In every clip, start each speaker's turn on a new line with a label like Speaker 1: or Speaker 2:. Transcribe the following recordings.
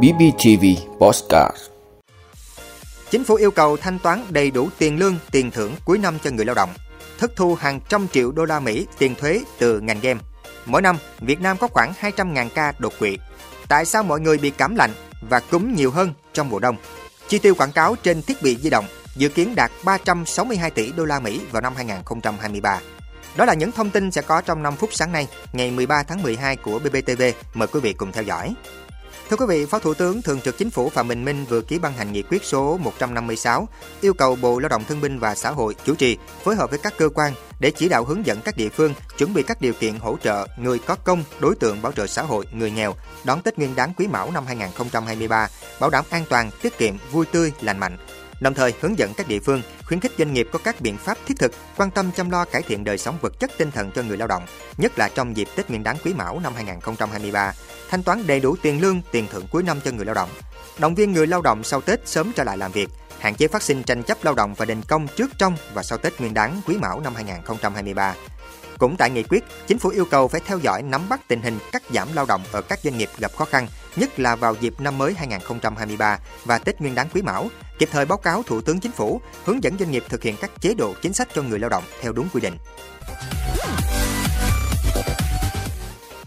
Speaker 1: BBTV Postcard
Speaker 2: Chính phủ yêu cầu thanh toán đầy đủ tiền lương, tiền thưởng cuối năm cho người lao động, thất thu hàng trăm triệu đô la Mỹ tiền thuế từ ngành game. Mỗi năm, Việt Nam có khoảng 200.000 ca đột quỵ. Tại sao mọi người bị cảm lạnh và cúm nhiều hơn trong mùa đông? Chi tiêu quảng cáo trên thiết bị di động dự kiến đạt 362 tỷ đô la Mỹ vào năm 2023. Đó là những thông tin sẽ có trong 5 phút sáng nay, ngày 13 tháng 12 của BBTV. Mời quý vị cùng theo dõi. Thưa quý vị, Phó Thủ tướng Thường trực Chính phủ Phạm Bình Minh vừa ký ban hành nghị quyết số 156 yêu cầu Bộ Lao động Thương binh và Xã hội chủ trì phối hợp với các cơ quan để chỉ đạo hướng dẫn các địa phương chuẩn bị các điều kiện hỗ trợ người có công, đối tượng bảo trợ xã hội, người nghèo đón Tết Nguyên đán Quý Mão năm 2023, bảo đảm an toàn, tiết kiệm, vui tươi, lành mạnh, đồng thời hướng dẫn các địa phương khuyến khích doanh nghiệp có các biện pháp thiết thực quan tâm chăm lo cải thiện đời sống vật chất tinh thần cho người lao động, nhất là trong dịp Tết Nguyên đán Quý Mão năm 2023, thanh toán đầy đủ tiền lương, tiền thưởng cuối năm cho người lao động, động viên người lao động sau Tết sớm trở lại làm việc, hạn chế phát sinh tranh chấp lao động và đình công trước trong và sau Tết Nguyên đán Quý Mão năm 2023. Cũng tại nghị quyết, chính phủ yêu cầu phải theo dõi nắm bắt tình hình cắt giảm lao động ở các doanh nghiệp gặp khó khăn, nhất là vào dịp năm mới 2023 và Tết Nguyên đán Quý Mão, kịp thời báo cáo Thủ tướng Chính phủ, hướng dẫn doanh nghiệp thực hiện các chế độ chính sách cho người lao động theo đúng quy định.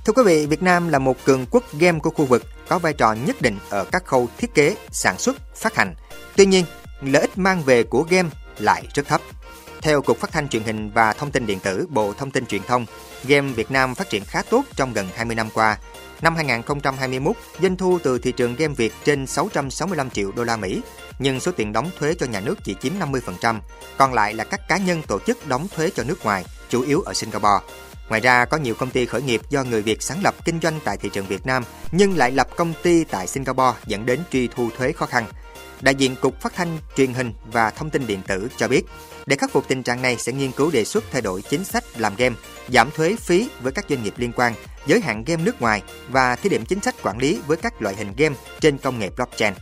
Speaker 2: Thưa quý vị, Việt Nam là một cường quốc game của khu vực, có vai trò nhất định ở các khâu thiết kế, sản xuất, phát hành. Tuy nhiên, lợi ích mang về của game lại rất thấp. Theo Cục Phát thanh Truyền hình và Thông tin Điện tử Bộ Thông tin Truyền thông, game Việt Nam phát triển khá tốt trong gần 20 năm qua. Năm 2021, doanh thu từ thị trường game Việt trên 665 triệu đô la Mỹ, nhưng số tiền đóng thuế cho nhà nước chỉ chiếm 50%, còn lại là các cá nhân tổ chức đóng thuế cho nước ngoài, chủ yếu ở Singapore. Ngoài ra, có nhiều công ty khởi nghiệp do người Việt sáng lập kinh doanh tại thị trường Việt Nam nhưng lại lập công ty tại Singapore dẫn đến truy thu thuế khó khăn. Đại diện Cục Phát thanh, Truyền hình và Thông tin Điện tử cho biết, để khắc phục tình trạng này sẽ nghiên cứu đề xuất thay đổi chính sách làm game, giảm thuế phí với các doanh nghiệp liên quan, giới hạn game nước ngoài và thí điểm chính sách quản lý với các loại hình game trên công nghệ blockchain.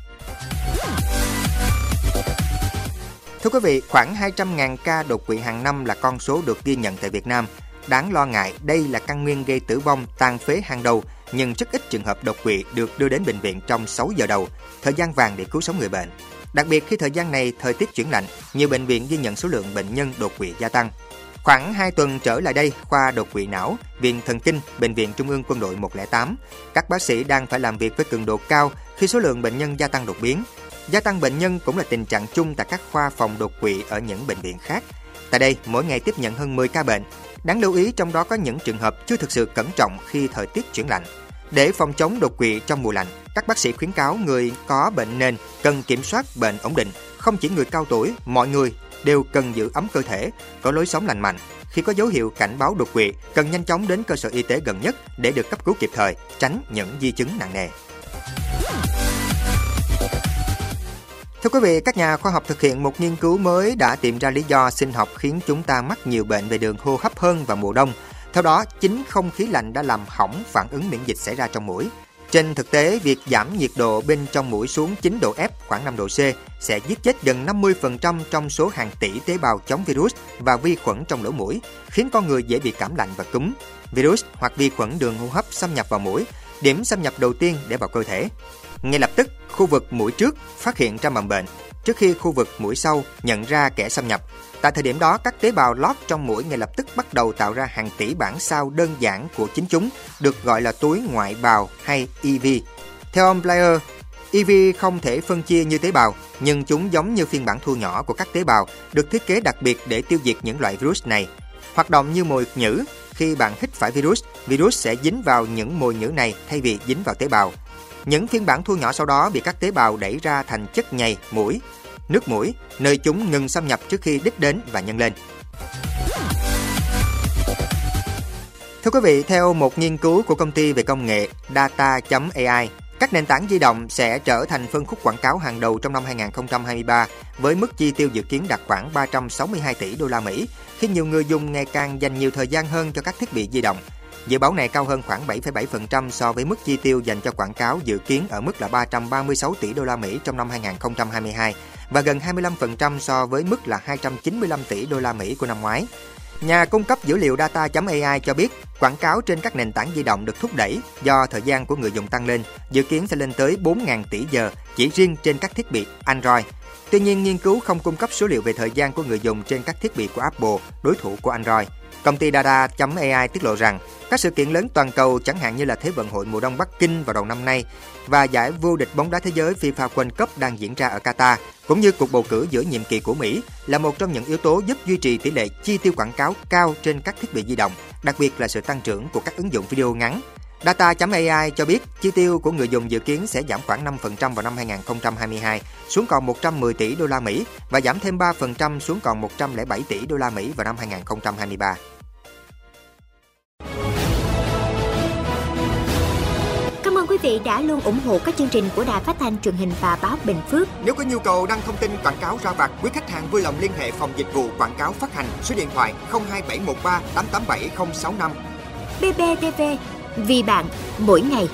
Speaker 2: Thưa quý vị, khoảng 200.000 ca đột quỵ hàng năm là con số được ghi nhận tại Việt Nam. Đáng lo ngại, đây là căn nguyên gây tử vong tàn phế hàng đầu, nhưng rất ít trường hợp đột quỵ được đưa đến bệnh viện trong 6 giờ đầu, thời gian vàng để cứu sống người bệnh. Đặc biệt khi thời gian này thời tiết chuyển lạnh, nhiều bệnh viện ghi nhận số lượng bệnh nhân đột quỵ gia tăng. Khoảng 2 tuần trở lại đây, khoa đột quỵ não, Viện Thần Kinh, Bệnh viện Trung ương Quân đội 108, các bác sĩ đang phải làm việc với cường độ cao khi số lượng bệnh nhân gia tăng đột biến. Gia tăng bệnh nhân cũng là tình trạng chung tại các khoa phòng đột quỵ ở những bệnh viện khác. Tại đây, mỗi ngày tiếp nhận hơn 10 ca bệnh. Đáng lưu ý trong đó có những trường hợp chưa thực sự cẩn trọng khi thời tiết chuyển lạnh. Để phòng chống đột quỵ trong mùa lạnh, các bác sĩ khuyến cáo người có bệnh nền cần kiểm soát bệnh ổn định. Không chỉ người cao tuổi, mọi người đều cần giữ ấm cơ thể, có lối sống lành mạnh. Khi có dấu hiệu cảnh báo đột quỵ, cần nhanh chóng đến cơ sở y tế gần nhất để được cấp cứu kịp thời, tránh những di chứng nặng nề. Thưa quý vị, các nhà khoa học thực hiện một nghiên cứu mới đã tìm ra lý do sinh học khiến chúng ta mắc nhiều bệnh về đường hô hấp hơn vào mùa đông. Theo đó, chính không khí lạnh đã làm hỏng phản ứng miễn dịch xảy ra trong mũi. Trên thực tế, việc giảm nhiệt độ bên trong mũi xuống 9 độ F khoảng 5 độ C sẽ giết chết gần 50% trong số hàng tỷ tế bào chống virus và vi khuẩn trong lỗ mũi, khiến con người dễ bị cảm lạnh và cúm. Virus hoặc vi khuẩn đường hô hấp xâm nhập vào mũi, điểm xâm nhập đầu tiên để vào cơ thể. Ngay lập tức, khu vực mũi trước phát hiện ra mầm bệnh, trước khi khu vực mũi sau nhận ra kẻ xâm nhập. Tại thời điểm đó, các tế bào lót trong mũi ngay lập tức bắt đầu tạo ra hàng tỷ bản sao đơn giản của chính chúng, được gọi là túi ngoại bào hay EV. Theo ông Blair, EV không thể phân chia như tế bào, nhưng chúng giống như phiên bản thu nhỏ của các tế bào, được thiết kế đặc biệt để tiêu diệt những loại virus này. Hoạt động như mồi nhử, khi bạn hít phải virus, virus sẽ dính vào những mồi nhử này thay vì dính vào tế bào. Những phiên bản thu nhỏ sau đó bị các tế bào đẩy ra thành chất nhầy, mũi, nước mũi, nơi chúng ngừng xâm nhập trước khi đích đến và nhân lên. Thưa quý vị, theo một nghiên cứu của công ty về công nghệ Data.ai, các nền tảng di động sẽ trở thành phân khúc quảng cáo hàng đầu trong năm 2023 với mức chi tiêu dự kiến đạt khoảng 362 tỷ đô la Mỹ khi nhiều người dùng ngày càng dành nhiều thời gian hơn cho các thiết bị di động. Dự báo này cao hơn khoảng 7,7% so với mức chi tiêu dành cho quảng cáo dự kiến ở mức là 336 tỷ đô la Mỹ trong năm 2022 và gần 25% so với mức là 295 tỷ đô la Mỹ của năm ngoái. Nhà cung cấp dữ liệu data.ai cho biết quảng cáo trên các nền tảng di động được thúc đẩy do thời gian của người dùng tăng lên, dự kiến sẽ lên tới 4.000 tỷ giờ chỉ riêng trên các thiết bị Android. Tuy nhiên, nghiên cứu không cung cấp số liệu về thời gian của người dùng trên các thiết bị của Apple, đối thủ của Android. Công ty Dada.ai tiết lộ rằng các sự kiện lớn toàn cầu chẳng hạn như là Thế vận hội mùa đông Bắc Kinh vào đầu năm nay và giải vô địch bóng đá thế giới FIFA World Cup đang diễn ra ở Qatar, cũng như cuộc bầu cử giữa nhiệm kỳ của Mỹ là một trong những yếu tố giúp duy trì tỷ lệ chi tiêu quảng cáo cao trên các thiết bị di động, đặc biệt là sự tăng trưởng của các ứng dụng video ngắn. Data.ai cho biết chi tiêu của người dùng dự kiến sẽ giảm khoảng 5% vào năm 2022 xuống còn 110 tỷ đô la Mỹ và giảm thêm 3% xuống còn 107 tỷ đô la Mỹ vào năm 2023.
Speaker 3: Cảm ơn quý vị đã luôn ủng hộ các chương trình của Đài Phát thanh truyền hình và báo Bình Phước.
Speaker 2: Nếu có nhu cầu đăng thông tin quảng cáo ra vặt, quý khách hàng vui lòng liên hệ phòng dịch vụ quảng cáo phát hành số điện thoại 02713 887065.
Speaker 3: BBTV, vì bạn, mỗi ngày.